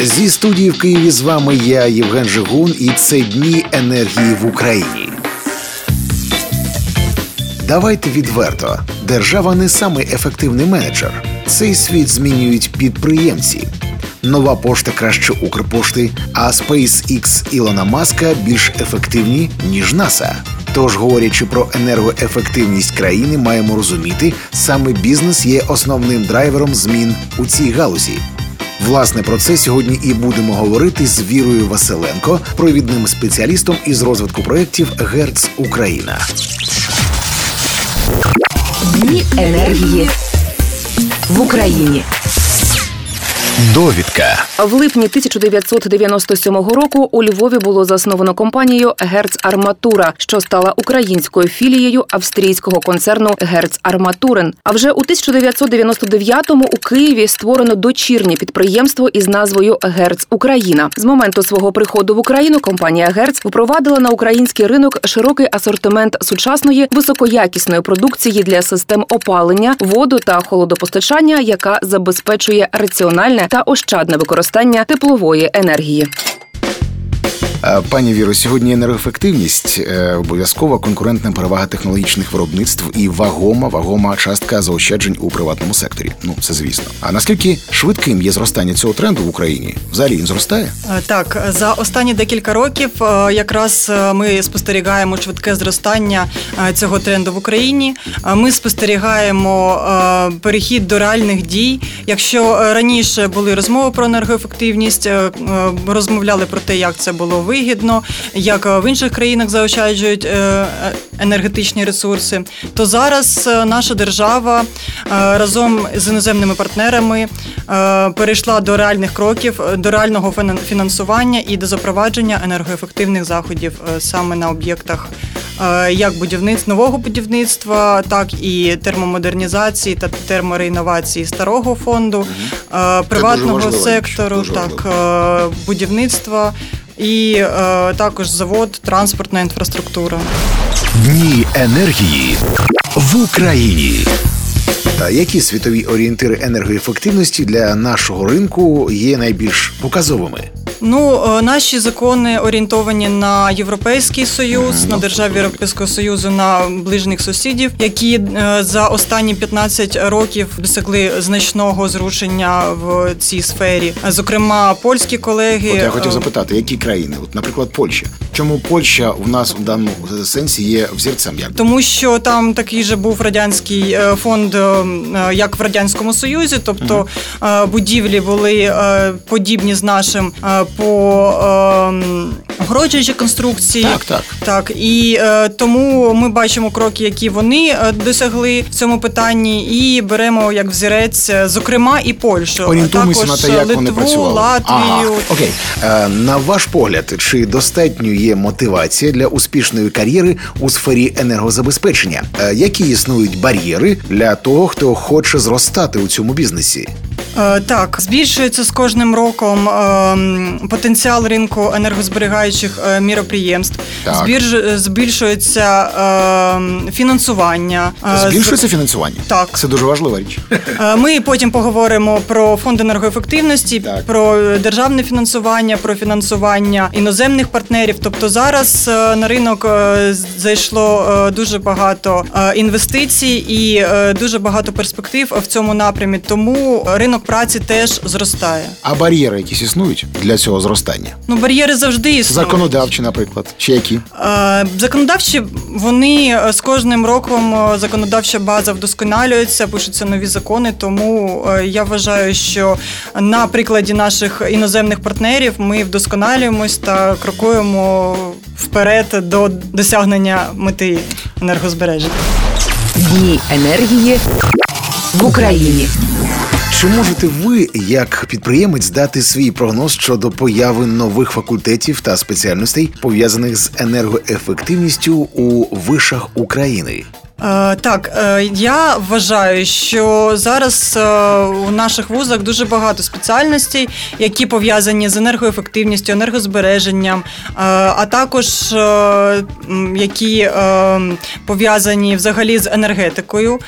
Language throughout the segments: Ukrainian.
Зі студії в Києві з вами я, Євген Жигун, і це дні енергії в Україні. Давайте відверто. Держава не самий ефективний менеджер. Цей світ змінюють підприємці. Нова пошта краще Укрпошти, а SpaceX Ілона Маска більш ефективні ніж НАСА. Тож, говорячи про енергоефективність країни, маємо розуміти, саме бізнес є основним драйвером змін у цій галузі. Власне, про це сьогодні і будемо говорити з Вірою Василенко, провідним спеціалістом із розвитку проєктів Герц Україна. Дні енергії в Україні. Довідка В липні 1997 року у Львові було засновано компанію Герц Арматура, що стала українською філією австрійського концерну Герц Арматурен. А вже у 1999-му у Києві створено дочірнє підприємство із назвою Герц Україна. З моменту свого приходу в Україну компанія Герц впровадила на український ринок широкий асортимент сучасної високоякісної продукції для систем опалення, воду та холодопостачання, яка забезпечує раціональне та ощадне використання теплової енергії. Е, Пані Віро, сьогодні енергоефективність е, обов'язкова конкурентна перевага технологічних виробництв і вагома, вагома частка заощаджень у приватному секторі. Ну це звісно. А наскільки швидким є зростання цього тренду в Україні? Взагалі він зростає? Е, Так, за останні декілька років якраз ми спостерігаємо швидке зростання цього тренду в Україні. Ми спостерігаємо перехід до реальних дій. Якщо раніше були розмови про енергоефективність, розмовляли про те, як це було вигідно, як е, в інших країнах заощаджують е, е, енергетичні ресурси, то зараз наша держава разом з іноземними партнерами перейшла до реальних кроків, до реального фінан- фінансування і до запровадження енергоефективних заходів саме на об'єктах як будівництва нового будівництва, так і термомодернізації та термореінновації старого фонду, приватного важливо, сектору, так е, будівництва. І е, також завод, транспортна інфраструктура. Дні енергії в Україні. Та які світові орієнтири енергоефективності для нашого ринку є найбільш показовими? Ну, е, наші закони орієнтовані на Європейський Союз, на державі Європейського Союзу, на ближніх сусідів, які е, за останні 15 років досягли значного зрушення в цій сфері. Зокрема, польські колеги От я хотів е, запитати, які країни? От, наприклад, Польща. Чому Польща в нас в даному сенсі є взірцем? Як Тому що там такий же був радянський е, фонд, е, е, як в радянському союзі, тобто угу. будівлі були подібні з нашим по огороджуючій конструкції. Так, так. Так і е, тому ми бачимо кроки, які вони е, досягли в цьому питанні, і беремо як взірець, е, зокрема, і Польщу. орієнтуємося на те, як Литву, вони працювали? Латвію. Ага, окей. Е, на ваш погляд, чи достатньо є мотивація для успішної кар'єри у сфері енергозабезпечення? Е, які існують бар'єри для того, хто хоче зростати у цьому бізнесі? Е, Так, збільшується з кожним роком ем, потенціал ринку енергозберігаючих е, міроприємств. Збільшується фінансування. Е, Збільшується фінансування? Так. Це дуже важлива річ. Е, Ми потім поговоримо про фонд енергоефективності, Так. про державне фінансування, про фінансування іноземних партнерів. Тобто зараз е, на ринок е, зайшло е, дуже багато е, інвестицій і е, дуже багато перспектив в цьому напрямі. Тому ринок праці теж зростає. А бар'єри якісь існують для цього зростання? Ну бар'єри завжди існують. Законодавчі, наприклад, чи які? Е, Законодавчі вони е, з кожним роком е, законодавча база вдосконалюється, пишуться нові закони. Тому е, я вважаю, що на прикладі наших іноземних партнерів ми вдосконалюємось та крокуємо вперед до досягнення мети енергозбереження. Дні енергії в Україні. Чи можете ви, як підприємець, дати свій прогноз щодо появи нових факультетів та спеціальностей, пов'язаних з енергоефективністю у вишах України? Е, так, е, я вважаю, що зараз е, у наших вузах дуже багато спеціальностей, які пов'язані з енергоефективністю, енергозбереженням, а також які пов'язані взагалі з енергетикою.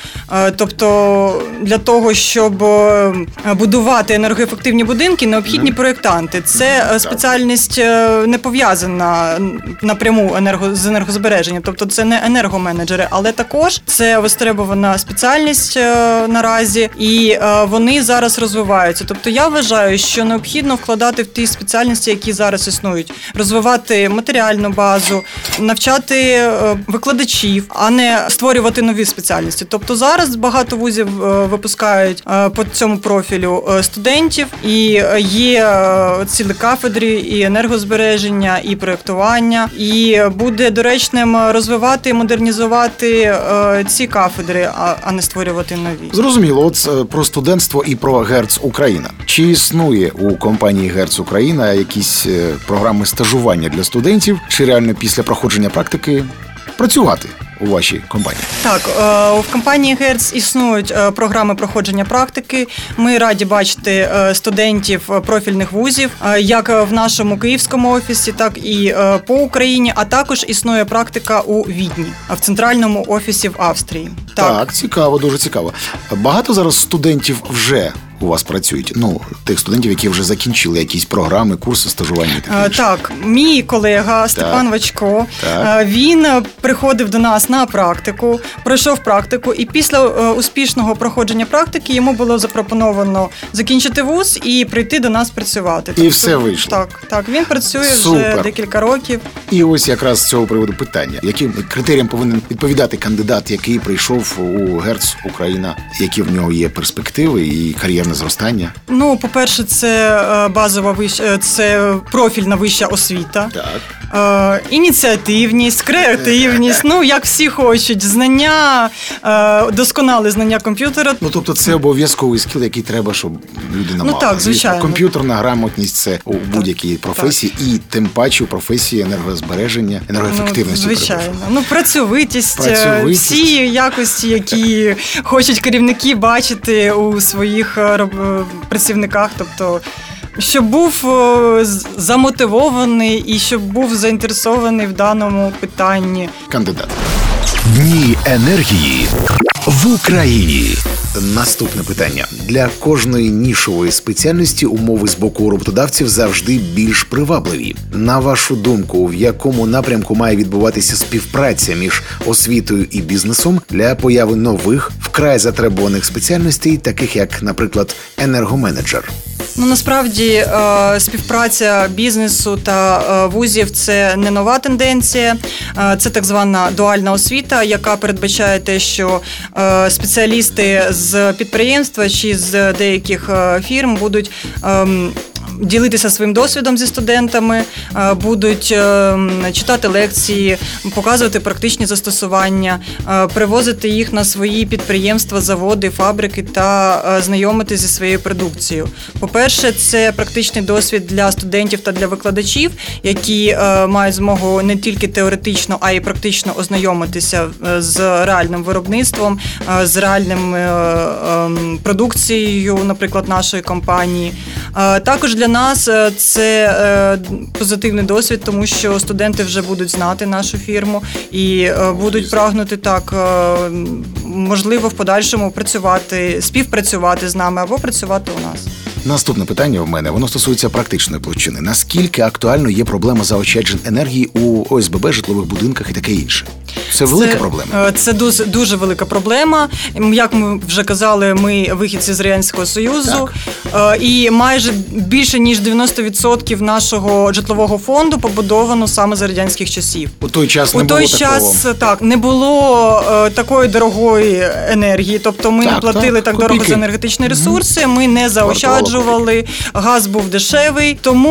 Тобто для того, щоб будувати енергоефективні будинки, необхідні проєктанти. Це спеціальність не пов'язана напряму енерго з енергозбереженням, тобто це не енергоменеджери, але також також. Це востребована спеціальність е, наразі, і е, вони зараз розвиваються. Тобто, я вважаю, що необхідно вкладати в ті спеціальності, які зараз існують, розвивати матеріальну базу, навчати е, викладачів, а не створювати нові спеціальності. Тобто зараз багато вузів випускають по цьому профілю студентів, і є цілі кафедри, і енергозбереження, і проєктування, і буде доречним розвивати модернізувати ці кафедри, а не створювати нові. Зрозуміло, от е, про студентство і про Герц Україна. Чи існує у компанії Герц Україна якісь е, програми стажування для студентів, чи реально після проходження практики працювати? У вашій компанії? Так, е, в компанії Герц існують е, програми проходження практики. Ми раді бачити е, студентів профільних вузів, як в нашому київському офісі, так і по Україні. А також існує практика у Відні, в центральному офісі в Австрії. Так, так цікаво, дуже цікаво. Багато зараз студентів вже у вас працюють? Ну, тих студентів, які вже закінчили якісь програми, курси стажування. Так, так. мій колега Степан Вачко так. він приходив до нас на практику, пройшов практику, і після е, успішного проходження практики йому було запропоновано закінчити вуз і прийти до нас працювати. І тобто, все вийшло. Так, так. Він працює Супер. вже декілька років. І ось якраз з цього приводу питання: яким критеріям повинен відповідати кандидат, який прийшов у Герц Україна, які в нього є перспективи і кар'єрне зростання? Ну, по-перше, це е, базова вища, е, це профільна вища освіта. Так. Е, ініціативність, креативність, ну як всі хочуть, знання, е, досконале знання комп'ютера. Ну тобто, це обов'язковий скіл, який треба, щоб людина ну, так, звичайно. Комп'ютерна грамотність це у будь-якій професії, так. і тим паче у професії енергозбереження, енергоефективності. Ну, звичайно, ну працьовитість, працьовитість, всі якості, які хочуть керівники бачити у своїх працівниках, тобто щоб був замотивований і щоб був заінтересований в даному питанні. Кандидат дні енергії в Україні. Наступне питання для кожної нішової спеціальності умови з боку роботодавців завжди більш привабливі. На вашу думку, в якому напрямку має відбуватися співпраця між освітою і бізнесом для появи нових вкрай затребуваних спеціальностей, таких як, наприклад, енергоменеджер? Ну насправді е, співпраця бізнесу та е, вузів це не нова тенденція, е, це так звана дуальна освіта, яка передбачає те, що спеціалісти з підприємства чи з деяких фірм будуть ем, ділитися своїм досвідом зі студентами, е, будуть е, читати лекції, показувати практичні застосування, е, привозити їх на свої підприємства, заводи, фабрики та знайомити зі своєю продукцією. По-перше, це практичний досвід для студентів та для викладачів, які мають змогу не тільки теоретично, а й практично ознайомитися з реальним виробництвом, з реальним продукцією, наприклад, нашої компанії. Також для нас е, це е, позитивний досвід, тому що студенти вже будуть знати нашу фірму і е, будуть прагнути так, можливо, в подальшому працювати, співпрацювати з нами або працювати у нас. Наступне питання в мене воно стосується практичної площини. Наскільки актуально є проблема заощаджень енергії у ОСББ, житлових будинках і таке інше? Це велика це, проблема. Це дуже дуже велика проблема. Як ми вже казали, ми вихідці з радянського союзу, так. і майже більше ніж 90% нашого житлового фонду побудовано саме за радянських часів. У той час у той було час такого. так не було е, такої дорогої енергії. Тобто ми так, не платили так, так дорого за енергетичні ресурси. Ми не заощаджували газ був дешевий, тому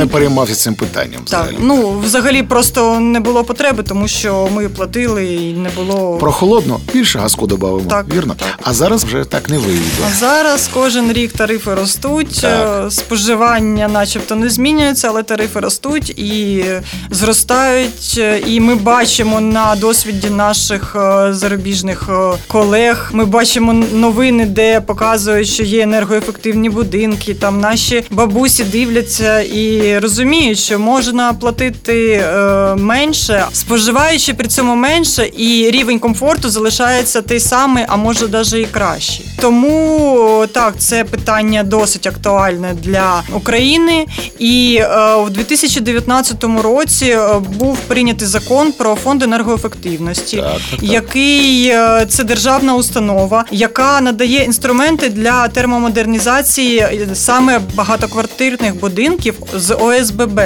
не переймався цим питанням. так, Взагалі. ну взагалі просто не було потреби, тому що ми платили і не було Про холодно більше газку додаємо, Так, вірно? так. А зараз вже так не вийде. А зараз кожен рік тарифи ростуть, Так. е, споживання, начебто, не змінюється, але тарифи ростуть і зростають. І ми бачимо на досвіді наших е, зарубіжних е, колег. Ми бачимо новини, де показують, що є енергоефективні будинки. Там наші бабусі дивляться і розуміють, що можна платити е, менше, споживаючи при цьому менше, і рівень комфорту залишається той самий, а може навіть і кращий. Тому так, це питання досить актуальне для України. І е, в 2019 році е, був прийнятий закон про фонд енергоефективності, Так, так, так. який е, це державна установа, яка надає інструменти для термомодернізації саме багатоквартирних будинків з ОСББ.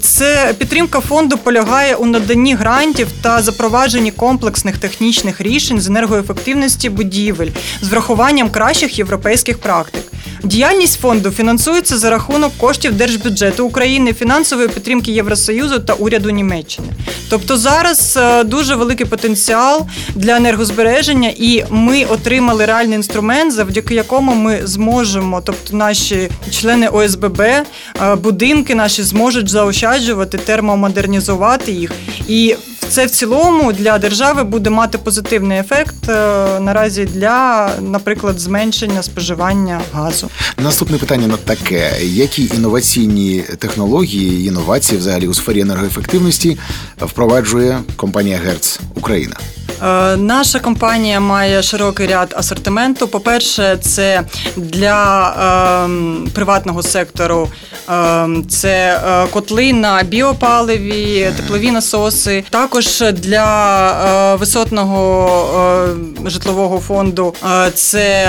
Це підтримка фонду полягає у наданні грантів та запровадженні комплексних технічних рішень з енергоефективності будівель з врахуванням кращих європейських практик. Діяльність фонду фінансується за рахунок коштів держбюджету України, фінансової підтримки Євросоюзу та уряду Німеччини. Тобто зараз е, дуже великий потенціал для енергозбереження, і ми отримали реальний інструмент, завдяки якому ми зможемо, тобто наші члени ОСББ, будинки наші зможуть заощаджувати, термомодернізувати їх. І це в цілому для держави буде мати позитивний ефект е, наразі для, наприклад, зменшення споживання газу. Наступне питання на таке: які інноваційні технології, інновації взагалі у сфері енергоефективності впроваджує компанія Герц Україна? Е, Наша компанія має широкий ряд асортименту. По-перше, це для ем, приватного сектору ем, це е, котли на біопаливі, теплові насоси. Також для е, висотного е, житлового фонду е, це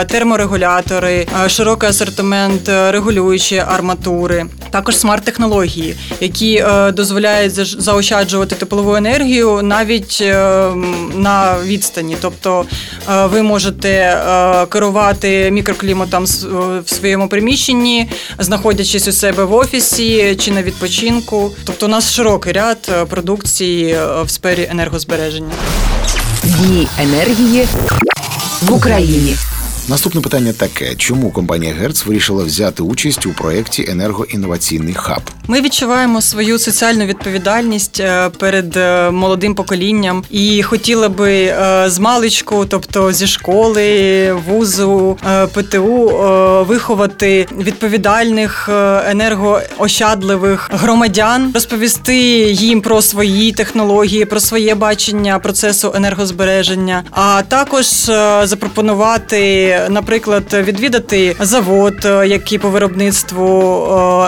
е, терморегулятори, е, широкий асортимент е, регулюючі арматури, також смарт-технології, які е, дозволяють заощаджувати теплову енергію навіть е, на відстані. Тобто е, ви можете керувати мікрокліматом в своєму приміщенні, знаходячись у себе в офісі чи на відпочинку. Тобто, у нас широкий ряд продукції в сфері енергозбереження. Дні енергії в Україні. Наступне питання таке: чому компанія Герц вирішила взяти участь у проєкті енергоінноваційний хаб? Ми відчуваємо свою соціальну відповідальність е, перед е, молодим поколінням. І хотіли би е, з маличку, тобто зі школи, вузу, ПТУ, виховати відповідальних енергоощадливих громадян, розповісти їм про свої технології, про своє бачення процесу енергозбереження, а також запропонувати, наприклад, відвідати завод, який по виробництву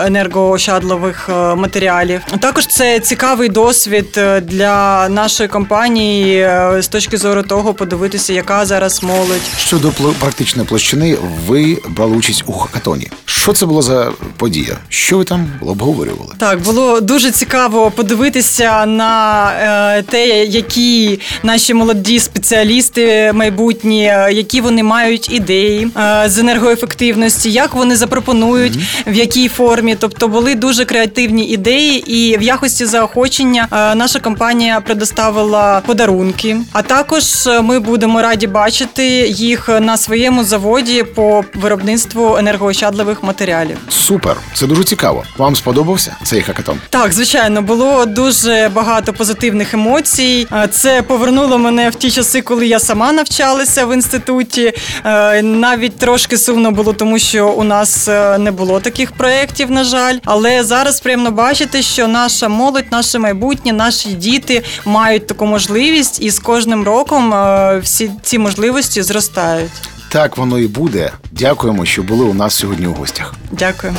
енергоощадливих е, матеріалів. Також це цікавий досвід е, для нашої компанії е, з точки зору того, подивитися, яка зараз молодь. Щодо практичної площини, ви брали участь у хакатоні. Що це було за подія? Що ви там обговорювали? Так, було дуже цікаво подивитися на те, які наші молоді спеціалісти майбутні, які вони мають ідеї з енергоефективності, як вони запропонують, в якій формі. Тобто були дуже креативні ідеї, і в якості заохочення е, наша компанія предоставила подарунки. А також е, ми будемо раді бачити їх на своєму заводі по виробництву енергоощадливих матеріалів. Супер, це дуже цікаво. Вам сподобався цей хакатон? Так, звичайно, було дуже багато позитивних емоцій. Е, Це повернуло мене в ті часи, коли я сама навчалася в інституті. Е, Навіть трошки сумно було, тому що у нас е, не було таких проєктів, на жаль. Але зараз приємно бачити, що наша молодь, наше майбутнє, наші діти мають таку можливість, і з кожним роком всі ці можливості зростають. Так воно і буде. Дякуємо, що були у нас сьогодні у гостях. Дякую.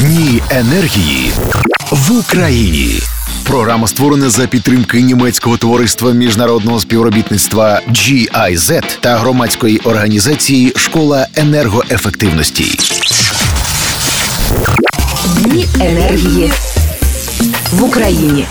Дні енергії в Україні. Програма створена за підтримки німецького товариства міжнародного співробітництва GIZ та громадської організації Школа енергоефективності. Дні енергії в Україні.